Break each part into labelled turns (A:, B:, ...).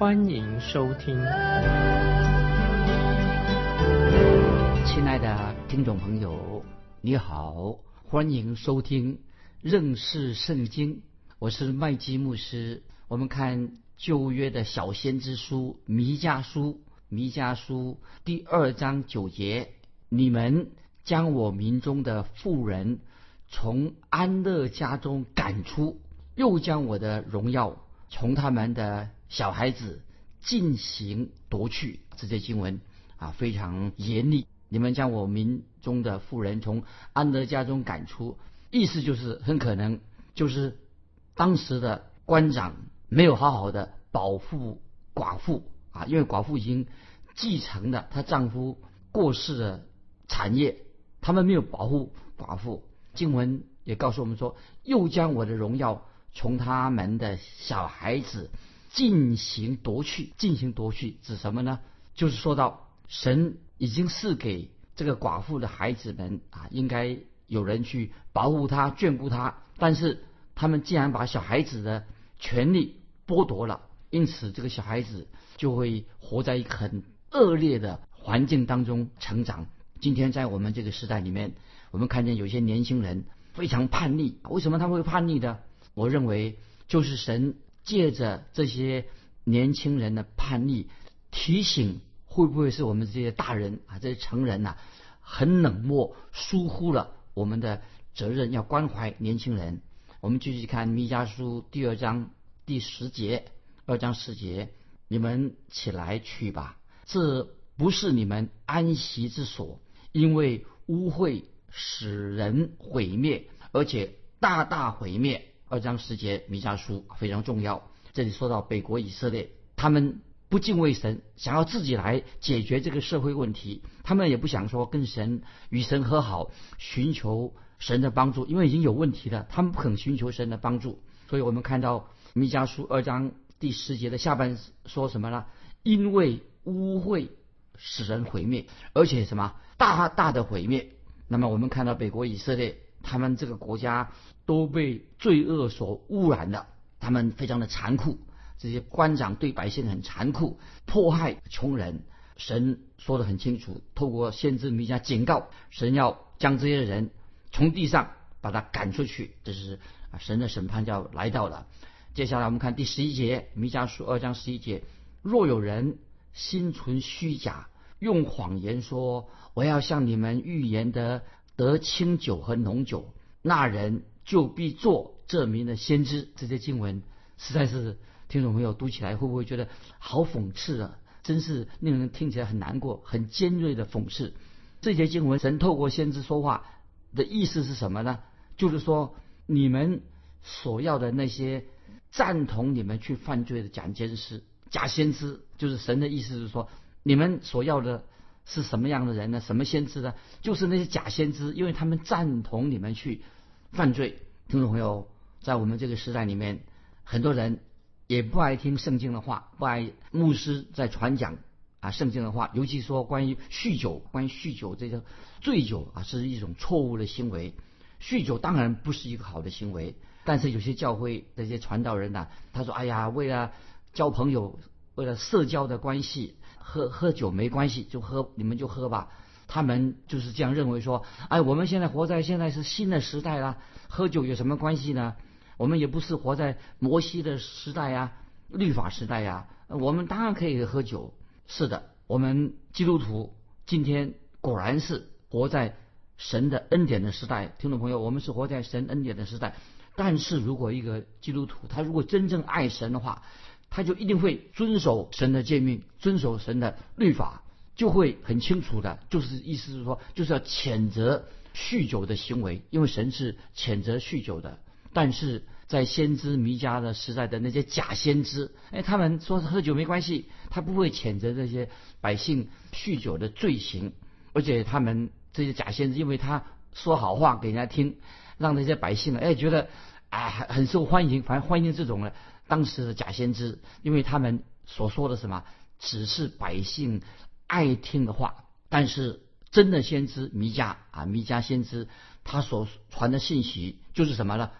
A: 欢迎收听。
B: 亲爱的听众朋友，你好，欢迎收听认识圣经。我是麦基牧师。我们看旧约的小先知书弥迦书，弥迦书第二章九节：你们将我民中的妇人从安乐家中赶出，又将我的荣耀从他们的小孩子进行夺去。这些经文啊非常严厉。你们将我民中的妇人从安德家中赶出，意思就是很可能就是。当时的官长没有好好的保护寡妇啊，因为寡妇已经继承了她丈夫过世的产业，他们没有保护寡妇。经文也告诉我们说，又将我的荣耀从他们的小孩子进行夺去，进行夺去指什么呢？就是说到神已经赐给这个寡妇的孩子们啊，应该有人去保护他、眷顾他，但是。他们竟然把小孩子的权利剥夺了，因此这个小孩子就会活在一个很恶劣的环境当中成长。今天在我们这个时代里面，我们看见有些年轻人非常叛逆。为什么他们会叛逆的？我认为就是神借着这些年轻人的叛逆，提醒会不会是我们这些大人啊，这些成人呐，很冷漠，疏忽了我们的责任，要关怀年轻人。我们继续看《弥迦书》第二章第十节，二章十节，你们起来去吧，这不是你们安息之所，因为污秽使人毁灭，而且大大毁灭。二章十节，《弥迦书》非常重要。这里说到北国以色列，他们不敬畏神，想要自己来解决这个社会问题，他们也不想说跟神与神和好，寻求。神的帮助，因为已经有问题了，他们不肯寻求神的帮助，所以我们看到弥迦书二章第十节的下半说什么呢？因为污秽使人毁灭，而且什么大大的毁灭。那么我们看到北国以色列，他们这个国家都被罪恶所污染了，他们非常的残酷，这些官长对百姓很残酷，迫害穷人。神说的很清楚，透过先知弥迦警告，神要将这些人。从地上把他赶出去，这是啊神的审判就要来到了。接下来我们看第十一节，弥迦书二章十一节：若有人心存虚假，用谎言说我要向你们预言的得清酒和浓酒，那人就必做这名的先知。这些经文实在是听众朋友读起来会不会觉得好讽刺啊？真是令人听起来很难过，很尖锐的讽刺。这些经文神透过先知说话。的意思是什么呢？就是说，你们所要的那些赞同你们去犯罪的假先师、假先知，就是神的意思是说，你们所要的是什么样的人呢？什么先知呢？就是那些假先知，因为他们赞同你们去犯罪。听众朋友，在我们这个时代里面，很多人也不爱听圣经的话，不爱牧师在传讲。啊，圣经的话，尤其说关于酗酒，关于酗酒这个醉酒啊，是一种错误的行为。酗酒当然不是一个好的行为，但是有些教会这些传道人呐，他说：“哎呀，为了交朋友，为了社交的关系，喝喝酒没关系，就喝，你们就喝吧。”他们就是这样认为说：“哎，我们现在活在现在是新的时代了，喝酒有什么关系呢？我们也不是活在摩西的时代呀，律法时代呀，我们当然可以喝酒。”是的，我们基督徒今天果然是活在神的恩典的时代。听众朋友，我们是活在神恩典的时代。但是如果一个基督徒他如果真正爱神的话，他就一定会遵守神的诫命，遵守神的律法，就会很清楚的，就是意思是说，就是要谴责酗酒的行为，因为神是谴责酗酒的。但是在先知弥迦的时代的那些假先知，哎，他们说喝酒没关系，他不会谴责这些百姓酗酒的罪行，而且他们这些假先知，因为他说好话给人家听，让那些百姓哎觉得哎很受欢迎，反正欢迎这种呢当时的假先知，因为他们所说的什么只是百姓爱听的话，但是。真的先知弥迦啊，弥迦先知他所传的信息就是什么呢？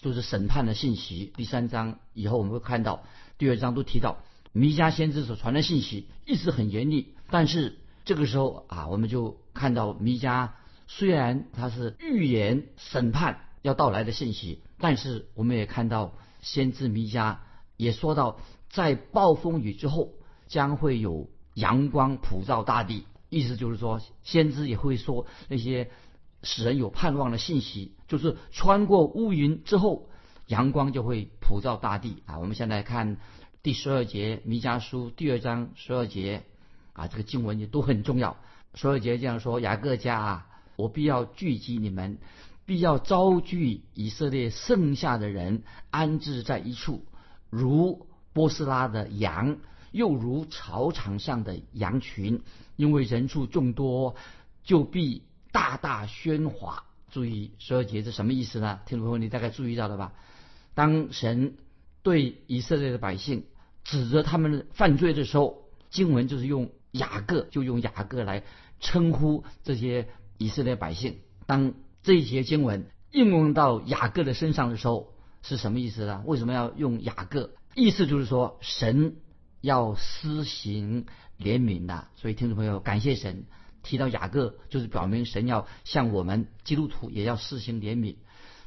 B: 就是审判的信息。第三章以后我们会看到，第二章都提到弥迦先知所传的信息一直很严厉。但是这个时候啊，我们就看到弥迦虽然他是预言审判要到来的信息，但是我们也看到先知弥迦也说到，在暴风雨之后将会有阳光普照大地。意思就是说，先知也会说那些使人有盼望的信息，就是穿过乌云之后，阳光就会普照大地啊。我们现在看第十二节弥迦书第二章十二节啊，这个经文也都很重要。十二节这样说：雅各家啊，我必要聚集你们，必要招聚以色列剩下的人，安置在一处，如波斯拉的羊。又如草场上的羊群，因为人数众多，就必大大喧哗。注意十二节是什么意思呢？听众朋友，你大概注意到了吧？当神对以色列的百姓指责他们犯罪的时候，经文就是用雅各，就用雅各来称呼这些以色列百姓。当这一节经文应用到雅各的身上的时候，是什么意思呢？为什么要用雅各？意思就是说神。要施行怜悯的，所以听众朋友，感谢神提到雅各，就是表明神要向我们基督徒也要施行怜悯。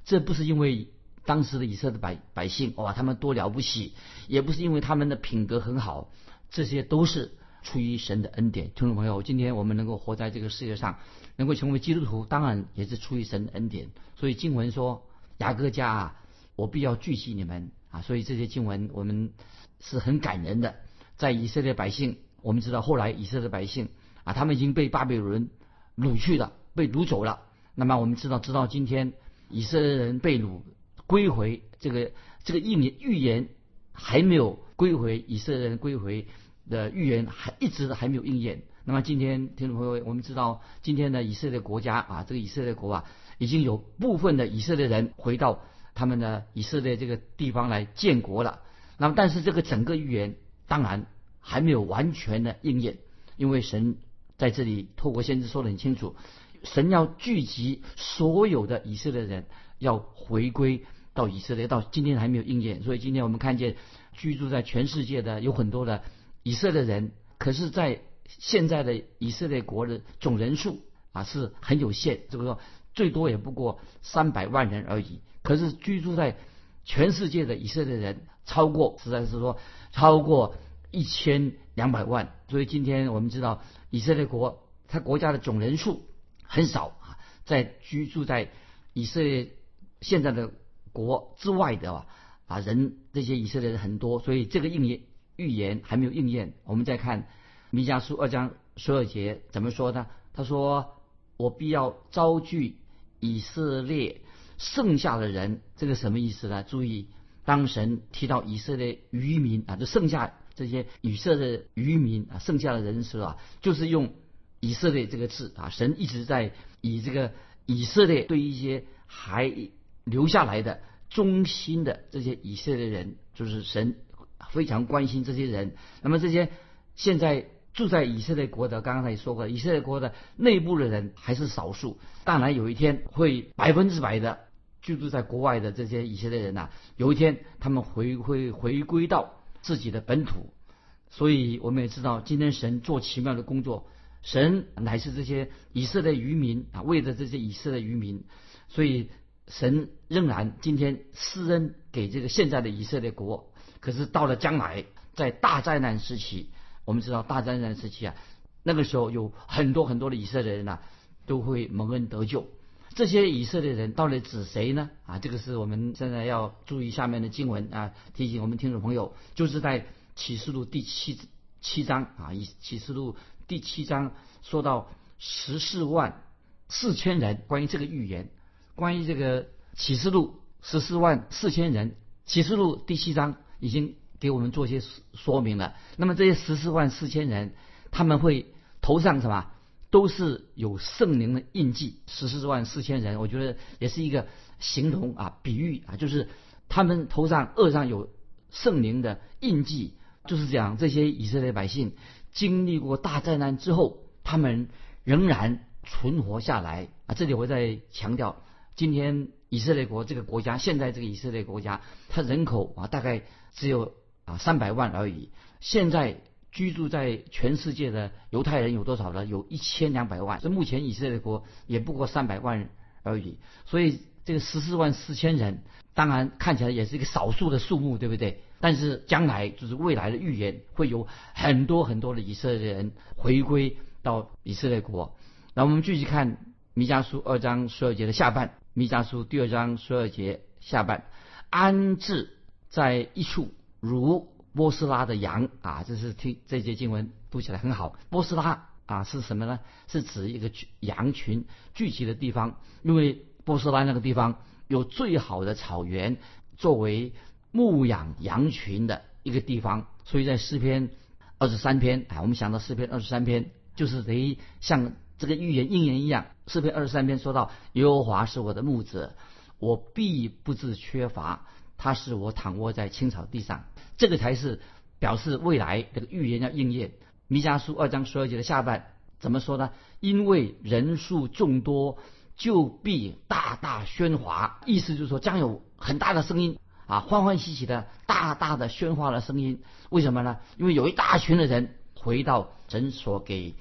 B: 这不是因为当时的以色列百百姓哇，他们多了不起，也不是因为他们的品格很好，这些都是出于神的恩典。听众朋友，今天我们能够活在这个世界上，能够成为基督徒，当然也是出于神的恩典。所以经文说，雅各家啊，我必要聚集你们啊，所以这些经文我们。是很感人的，在以色列百姓，我们知道后来以色列百姓啊，他们已经被巴比伦掳去了，被掳走了。那么我们知道，直到今天，以色列人被掳归回，这个这个预言预言还没有归回，以色列人归回的预言还一直还没有应验。那么今天听众朋友，我们知道今天的以色列国家啊，这个以色列国啊，已经有部分的以色列人回到他们的以色列这个地方来建国了。那么，但是这个整个预言当然还没有完全的应验，因为神在这里透过先知说的很清楚，神要聚集所有的以色列人，要回归到以色列，到今天还没有应验。所以今天我们看见居住在全世界的有很多的以色列人，可是，在现在的以色列国的总人数啊是很有限，这个说最多也不过三百万人而已。可是居住在全世界的以色列人。超过实在是说超过一千两百万，所以今天我们知道以色列国它国家的总人数很少啊，在居住在以色列现在的国之外的啊啊人这些以色列人很多，所以这个应验预言还没有应验。我们再看弥迦书二章十二节怎么说呢？他说：“我必要招聚以色列剩下的人。”这个什么意思呢？注意。当神提到以色列渔民啊，就剩下这些以色列渔民啊，剩下的人时候啊，就是用以色列这个字啊。神一直在以这个以色列对一些还留下来的忠心的这些以色列人，就是神非常关心这些人。那么这些现在住在以色列国的，刚刚也说过，以色列国的内部的人还是少数，当然有一天会百分之百的。居住在国外的这些以色列人呐，有一天他们回会回归到自己的本土，所以我们也知道，今天神做奇妙的工作，神乃是这些以色列渔民啊，为了这些以色列渔民，所以神仍然今天施恩给这个现在的以色列国。可是到了将来，在大灾难时期，我们知道大灾难时期啊，那个时候有很多很多的以色列人呐，都会蒙恩得救。这些以色列人到底指谁呢？啊，这个是我们现在要注意下面的经文啊，提醒我们听众朋友，就是在启示录第七七章啊，以启示录第七章说到十四万四千人，关于这个预言，关于这个启示录十四万四千人。启示录第七章已经给我们做些说明了。那么这些十四万四千人，他们会头上什么？都是有圣灵的印记。十四万四千人，我觉得也是一个形容啊，比喻啊，就是他们头上额上有圣灵的印记，就是讲这些以色列百姓经历过大灾难之后，他们仍然存活下来啊。这里我在强调，今天。以色列国这个国家，现在这个以色列国家，它人口啊大概只有啊三百万而已。现在居住在全世界的犹太人有多少呢？有一千两百万。这目前以色列国也不过三百万而已。所以这个十四万四千人，当然看起来也是一个少数的数目，对不对？但是将来就是未来的预言，会有很多很多的以色列人回归到以色列国。那我们继续看弥迦书二章十二节的下半。弥迦书第二章十二节下半，安置在一处如波斯拉的羊啊，这是听这节经文读起来很好。波斯拉啊是什么呢？是指一个羊群聚集的地方，因为波斯拉那个地方有最好的草原作为牧养羊群的一个地方，所以在诗篇二十三篇啊，我们想到诗篇二十三篇就是等于像。这个预言应验一样，诗篇二十三篇说到：“耶和华是我的牧者，我必不致缺乏。他是我躺卧在青草地上。”这个才是表示未来这个预言要应验。弥迦书二章十二节的下半怎么说呢？因为人数众多，就必大大喧哗。意思就是说，将有很大的声音啊，欢欢喜喜的大大的喧哗的声音。为什么呢？因为有一大群的人回到诊所给。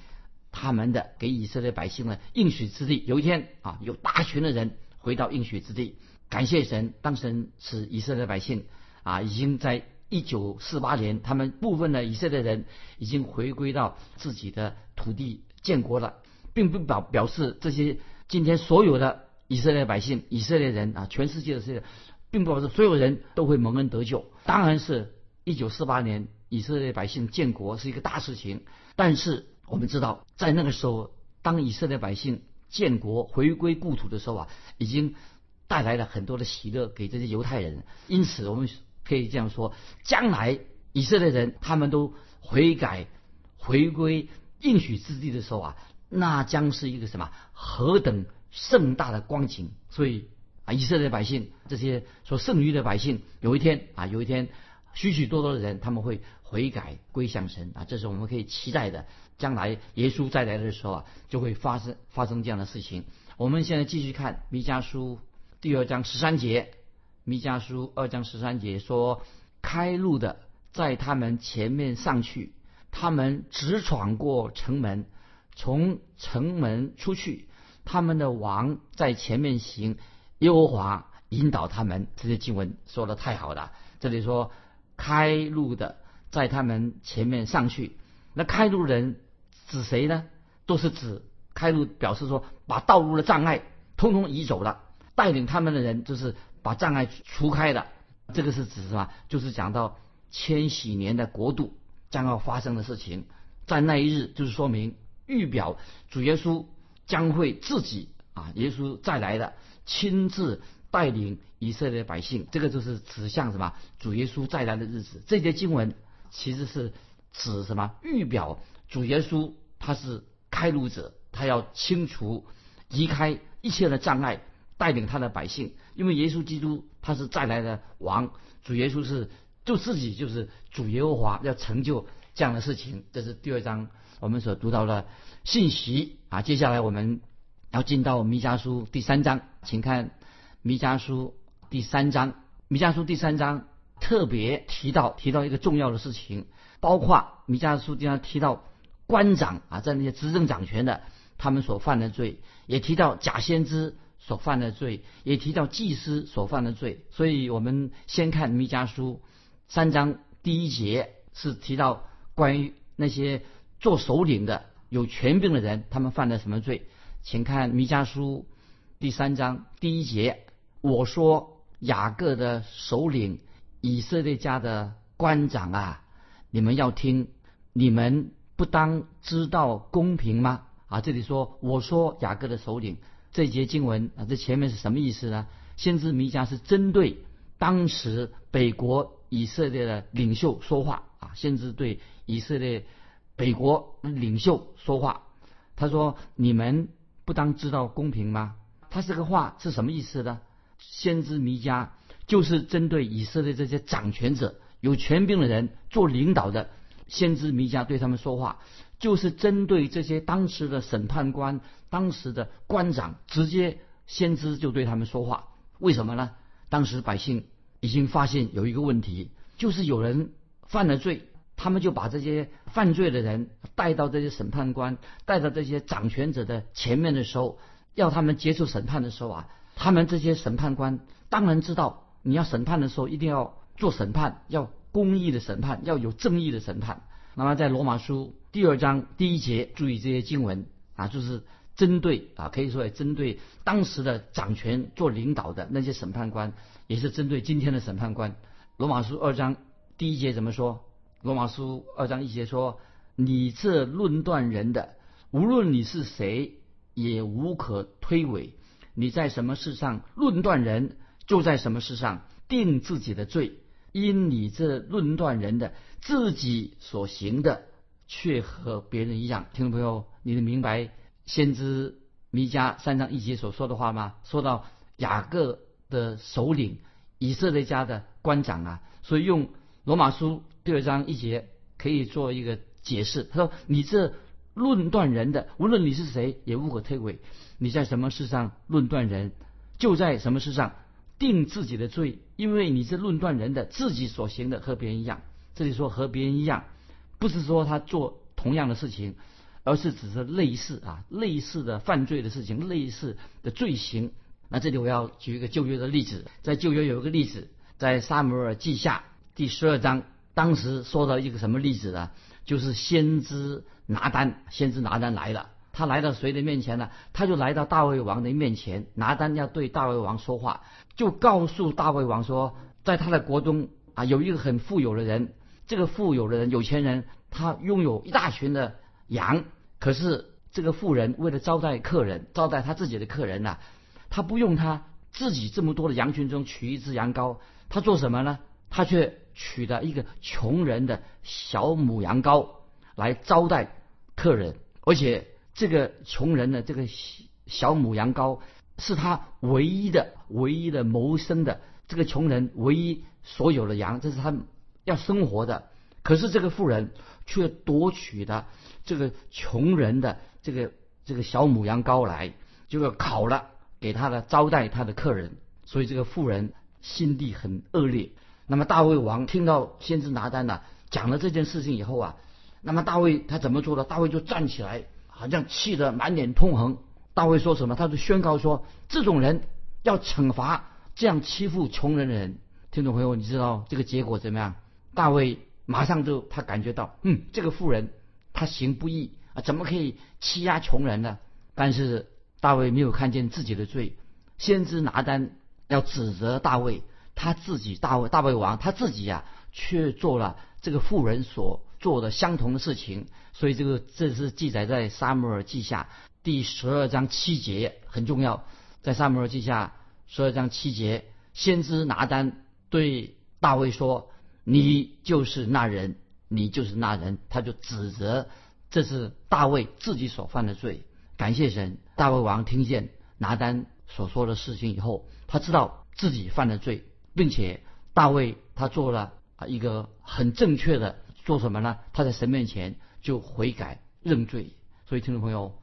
B: 他们的给以色列百姓的应许之地，有一天啊，有大群的人回到应许之地，感谢神，当神使以色列百姓啊，已经在一九四八年，他们部分的以色列人已经回归到自己的土地建国了，并不表表示这些今天所有的以色列百姓、以色列人啊，全世界的这些，并不表示所有人都会蒙恩得救。当然是一九四八年以色列百姓建国是一个大事情，但是。我们知道，在那个时候，当以色列百姓建国回归故土的时候啊，已经带来了很多的喜乐给这些犹太人。因此，我们可以这样说：将来以色列人他们都悔改回归应许之地的时候啊，那将是一个什么何等盛大的光景！所以啊，以色列百姓这些所剩余的百姓，有一天啊，有一天许许多多的人他们会悔改归向神啊，这是我们可以期待的。将来耶稣再来的时候啊，就会发生发生这样的事情。我们现在继续看弥迦书第二章十三节。弥迦书二章十三节说：“开路的在他们前面上去，他们直闯过城门，从城门出去。他们的王在前面行，耶和华引导他们。”这些经文说的太好了。这里说：“开路的在他们前面上去。”那开路人。指谁呢？都是指开路，表示说把道路的障碍通通移走了，带领他们的人就是把障碍除开的。这个是指什么？就是讲到千禧年的国度将要发生的事情，在那一日，就是说明预表主耶稣将会自己啊，耶稣再来的，亲自带领以色列百姓。这个就是指向什么？主耶稣再来的日子。这节经文其实是指什么？预表主耶稣。他是开路者，他要清除、移开一切的障碍，带领他的百姓。因为耶稣基督他是再来的王，主耶稣是就自己就是主耶和华，要成就这样的事情。这是第二章我们所读到的信息啊。接下来我们要进到弥迦书第三章，请看弥迦书第三章。弥迦书第三章特别提到提到一个重要的事情，包括弥迦书经常提到。官长啊，在那些执政掌权的，他们所犯的罪，也提到假先知所犯的罪，也提到祭司所犯的罪。所以我们先看弥迦书三章第一节，是提到关于那些做首领的、有权柄的人，他们犯了什么罪？请看弥迦书第三章第一节，我说雅各的首领、以色列家的官长啊，你们要听，你们。不当知道公平吗？啊，这里说我说雅各的首领，这节经文啊，这前面是什么意思呢？先知弥迦是针对当时北国以色列的领袖说话啊，先知对以色列北国领袖说话。他说：“你们不当知道公平吗？”他这个话是什么意思呢？先知弥迦就是针对以色列这些掌权者、有权柄的人做领导的。先知弥迦对他们说话，就是针对这些当时的审判官、当时的官长，直接先知就对他们说话。为什么呢？当时百姓已经发现有一个问题，就是有人犯了罪，他们就把这些犯罪的人带到这些审判官、带到这些掌权者的前面的时候，要他们接受审判的时候啊，他们这些审判官当然知道，你要审判的时候一定要做审判，要。公义的审判要有正义的审判。那么在罗马书第二章第一节，注意这些经文啊，就是针对啊，可以说也针对当时的掌权做领导的那些审判官，也是针对今天的审判官。罗马书二章第一节怎么说？罗马书二章一节说：“你这论断人的，无论你是谁，也无可推诿。你在什么事上论断人，就在什么事上定自己的罪。”因你这论断人的自己所行的，却和别人一样。听众朋友，你能明白先知弥迦三章一节所说的话吗？说到雅各的首领，以色列家的官长啊，所以用罗马书第二章一节可以做一个解释。他说：“你这论断人的，无论你是谁，也无可推诿。你在什么事上论断人，就在什么事上。”定自己的罪，因为你是论断人的，自己所行的和别人一样。这里说和别人一样，不是说他做同样的事情，而是只是类似啊，类似的犯罪的事情，类似的罪行。那这里我要举一个旧约的例子，在旧约有一个例子，在撒母耳记下第十二章，当时说到一个什么例子呢？就是先知拿单，先知拿单来了。他来到谁的面前呢？他就来到大卫王的面前，拿单要对大卫王说话，就告诉大卫王说，在他的国中啊，有一个很富有的人，这个富有的人，有钱人，他拥有一大群的羊，可是这个富人为了招待客人，招待他自己的客人呐，他不用他自己这么多的羊群中取一只羊羔，他做什么呢？他却取了一个穷人的小母羊羔来招待客人，而且。这个穷人的这个小母羊羔是他唯一的、唯一的谋生的。这个穷人唯一所有的羊，这是他要生活的。可是这个富人却夺取了这个穷人的这个这个小母羊羔来，就要烤了给他的招待他的客人。所以这个富人心地很恶劣。那么大卫王听到先知拿单呢讲了这件事情以后啊，那么大卫他怎么做的？大卫就站起来。好像气得满脸通红。大卫说什么？他就宣告说：“这种人要惩罚这样欺负穷人的人。”听众朋友，你知道这个结果怎么样？大卫马上就他感觉到，嗯，这个富人他行不义啊，怎么可以欺压穷人呢？但是大卫没有看见自己的罪。先知拿单要指责大卫，他自己大卫大卫王他自己呀，却做了这个富人所。做的相同的事情，所以这个这是记载在撒母耳记下第十二章七节很重要。在撒母耳记下十二章七节，先知拿单对大卫说：“你就是那人，你就是那人。”他就指责这是大卫自己所犯的罪。感谢神，大卫王听见拿单所说的事情以后，他知道自己犯了罪，并且大卫他做了啊一个很正确的。做什么呢？他在神面前就悔改认罪。所以，听众朋友，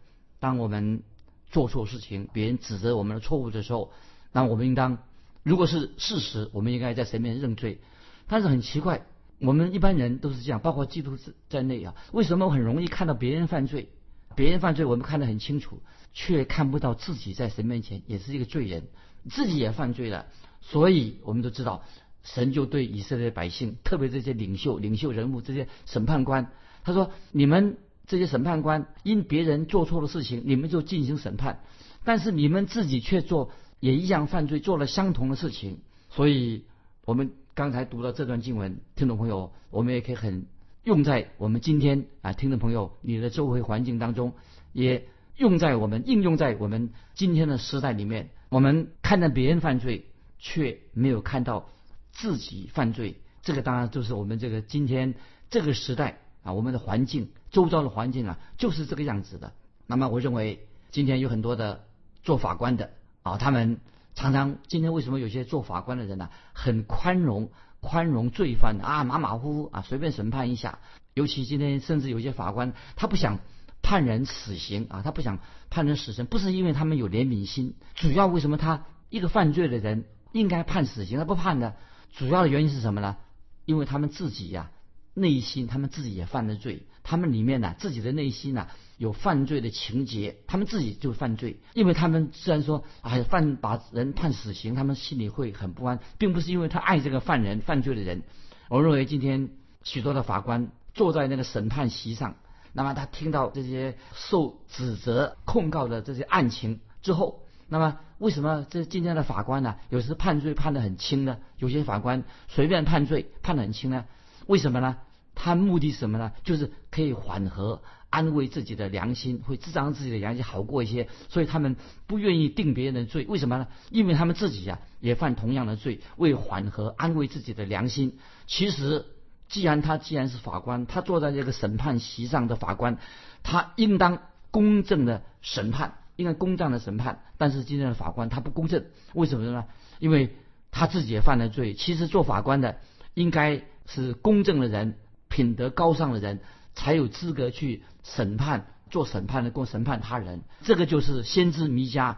B: 当我们做错事情，别人指责我们的错误的时候，那我们应当，如果是事实，我们应该在神面前认罪。但是很奇怪，我们一般人都是这样，包括基督在在内啊。为什么很容易看到别人犯罪？别人犯罪我们看得很清楚，却看不到自己在神面前也是一个罪人，自己也犯罪了。所以我们都知道。神就对以色列百姓，特别这些领袖、领袖人物、这些审判官，他说：“你们这些审判官，因别人做错的事情，你们就进行审判；但是你们自己却做也一样犯罪，做了相同的事情。所以，我们刚才读到这段经文，听众朋友，我们也可以很用在我们今天啊，听众朋友，你的周围环境当中，也用在我们应用在我们今天的时代里面。我们看到别人犯罪。”却没有看到自己犯罪。这个当然就是我们这个今天这个时代啊，我们的环境、周遭的环境啊，就是这个样子的。那么，我认为今天有很多的做法官的啊，他们常常今天为什么有些做法官的人呢，很宽容，宽容罪犯啊，马马虎虎啊，随便审判一下。尤其今天，甚至有些法官他不想判人死刑啊，他不想判人死刑，不是因为他们有怜悯心，主要为什么他一个犯罪的人应该判死刑，他不判的，主要的原因是什么呢？因为他们自己呀，内心他们自己也犯了罪，他们里面呢，自己的内心呢有犯罪的情节，他们自己就犯罪。因为他们虽然说哎犯把人判死刑，他们心里会很不安，并不是因为他爱这个犯人犯罪的人。我认为今天许多的法官坐在那个审判席上，那么他听到这些受指责控告的这些案情之后。那么，为什么这今天的法官呢？有时判罪判得很轻呢？有些法官随便判罪判得很轻呢？为什么呢？他目的什么呢？就是可以缓和、安慰自己的良心，会滋长自己的良心好过一些。所以他们不愿意定别人的罪，为什么呢？因为他们自己呀也犯同样的罪，为缓和、安慰自己的良心。其实，既然他既然是法官，他坐在这个审判席上的法官，他应当公正的审判。应该公正的审判，但是今天的法官他不公正，为什么呢？因为他自己也犯了罪。其实做法官的应该是公正的人，品德高尚的人，才有资格去审判、做审判的，供审判他人。这个就是先知弥迦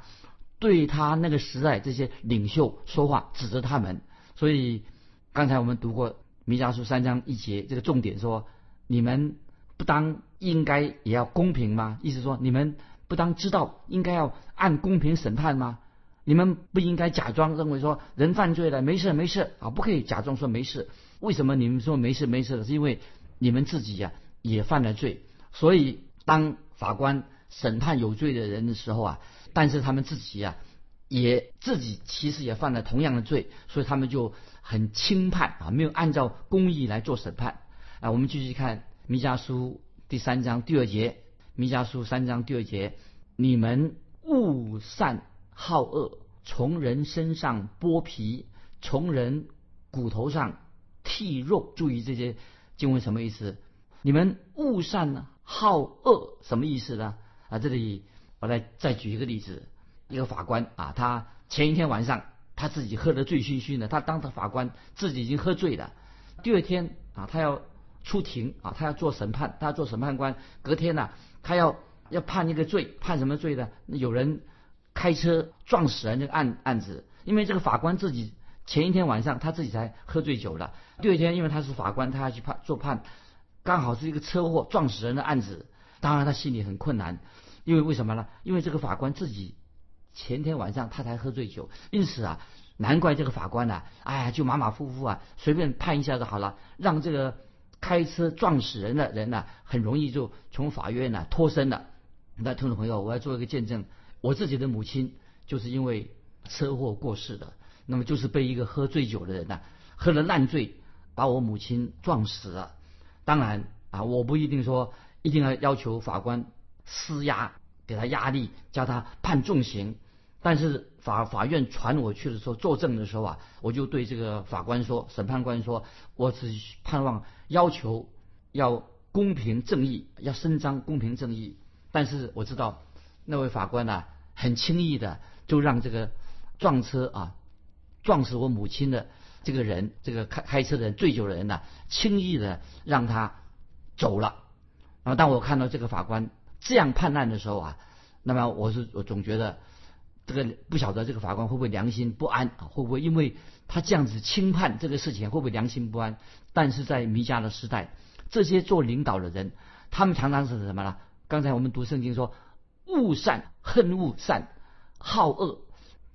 B: 对他那个时代这些领袖说话，指责他们。所以刚才我们读过弥迦书三章一节，这个重点说：你们不当应该也要公平吗？意思说你们。不当知道应该要按公平审判吗？你们不应该假装认为说人犯罪了没事没事啊，不可以假装说没事。为什么你们说没事没事的？是因为你们自己呀也犯了罪。所以当法官审判有罪的人的时候啊，但是他们自己呀也自己其实也犯了同样的罪，所以他们就很轻判啊，没有按照公义来做审判啊。我们继续看弥迦书第三章第二节。弥迦书三章第二节：你们勿善好恶，从人身上剥皮，从人骨头上剔肉。注意这些经文什么意思？你们勿善好恶什么意思呢？啊，这里我来再举一个例子：一个法官啊，他前一天晚上他自己喝得醉醺醺的，他当着法官自己已经喝醉了。第二天啊，他要出庭啊，他要做审判，他要做审判官。隔天呢？他要要判一个罪，判什么罪呢？有人开车撞死人这个案案子，因为这个法官自己前一天晚上他自己才喝醉酒了，第二天因为他是法官，他要去判做判，刚好是一个车祸撞死人的案子，当然他心里很困难，因为为什么呢？因为这个法官自己前天晚上他才喝醉酒，因此啊，难怪这个法官呢，哎呀就马马虎虎啊，随便判一下就好了，让这个。开车撞死人的人呢，很容易就从法院呢脱身了。那听众朋友，我要做一个见证，我自己的母亲就是因为车祸过世的，那么就是被一个喝醉酒的人呢，喝了烂醉，把我母亲撞死了。当然啊，我不一定说一定要要求法官施压，给他压力，叫他判重刑。但是法法院传我去的时候作证的时候啊，我就对这个法官说，审判官说，我只盼望要求要公平正义，要伸张公平正义。但是我知道那位法官呢，很轻易的就让这个撞车啊撞死我母亲的这个人，这个开开车的人醉酒的人呢，轻易的让他走了。那么当我看到这个法官这样判案的时候啊，那么我是我总觉得。这个不晓得这个法官会不会良心不安啊？会不会因为他这样子轻判这个事情，会不会良心不安？但是在弥迦的时代，这些做领导的人，他们常常是什么呢？刚才我们读圣经说，恶善恨恶善，好恶。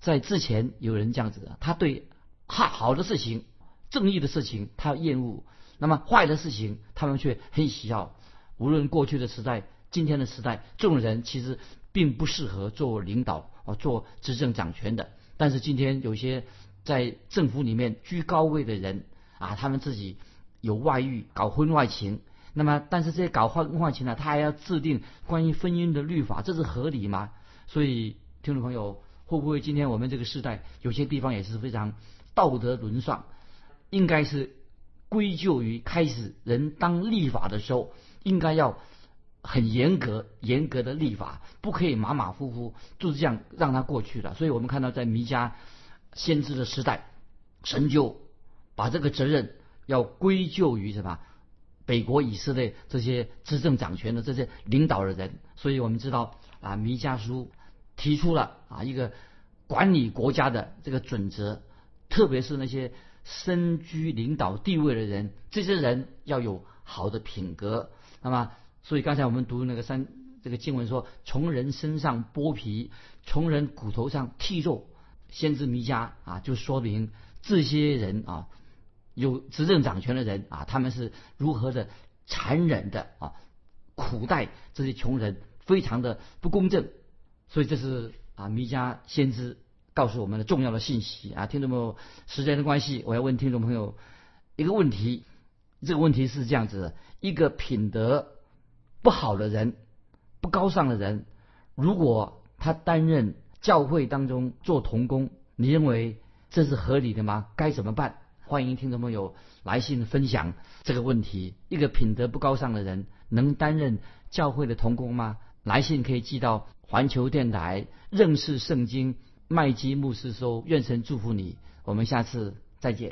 B: 在之前有人这样子的，他对好好的事情、正义的事情他厌恶，那么坏的事情他们却很喜好。无论过去的时代、今天的时代，这种人其实并不适合做领导。哦，做执政掌权的，但是今天有些在政府里面居高位的人啊，他们自己有外遇，搞婚外情。那么，但是这些搞婚外情呢，他还要制定关于婚姻的律法，这是合理吗？所以，听众朋友，会不会今天我们这个时代有些地方也是非常道德沦丧？应该是归咎于开始人当立法的时候，应该要很严格、严格的立法，不可以马马虎虎，就是这样让它过去了。所以我们看到在弥迦先知的时代，神就把这个责任要归咎于什么？北国以色列这些执政掌权的这些领导的人。所以我们知道啊，弥迦书提出了啊一个管理国家的这个准则，特别是那些。身居领导地位的人，这些人要有好的品格。那么，所以刚才我们读那个三这个经文说，从人身上剥皮，从人骨头上剔肉。先知弥迦啊，就说明这些人啊，有执政掌权的人啊，他们是如何的残忍的啊，苦待这些穷人，非常的不公正。所以这是啊，弥迦先知。告诉我们的重要的信息啊，听众朋友，时间的关系，我要问听众朋友一个问题。这个问题是这样子：的：一个品德不好的人、不高尚的人，如果他担任教会当中做童工，你认为这是合理的吗？该怎么办？欢迎听众朋友来信分享这个问题。一个品德不高尚的人能担任教会的童工吗？来信可以寄到环球电台认识圣经。麦基牧师说：“愿神祝福你，我们下次再见。”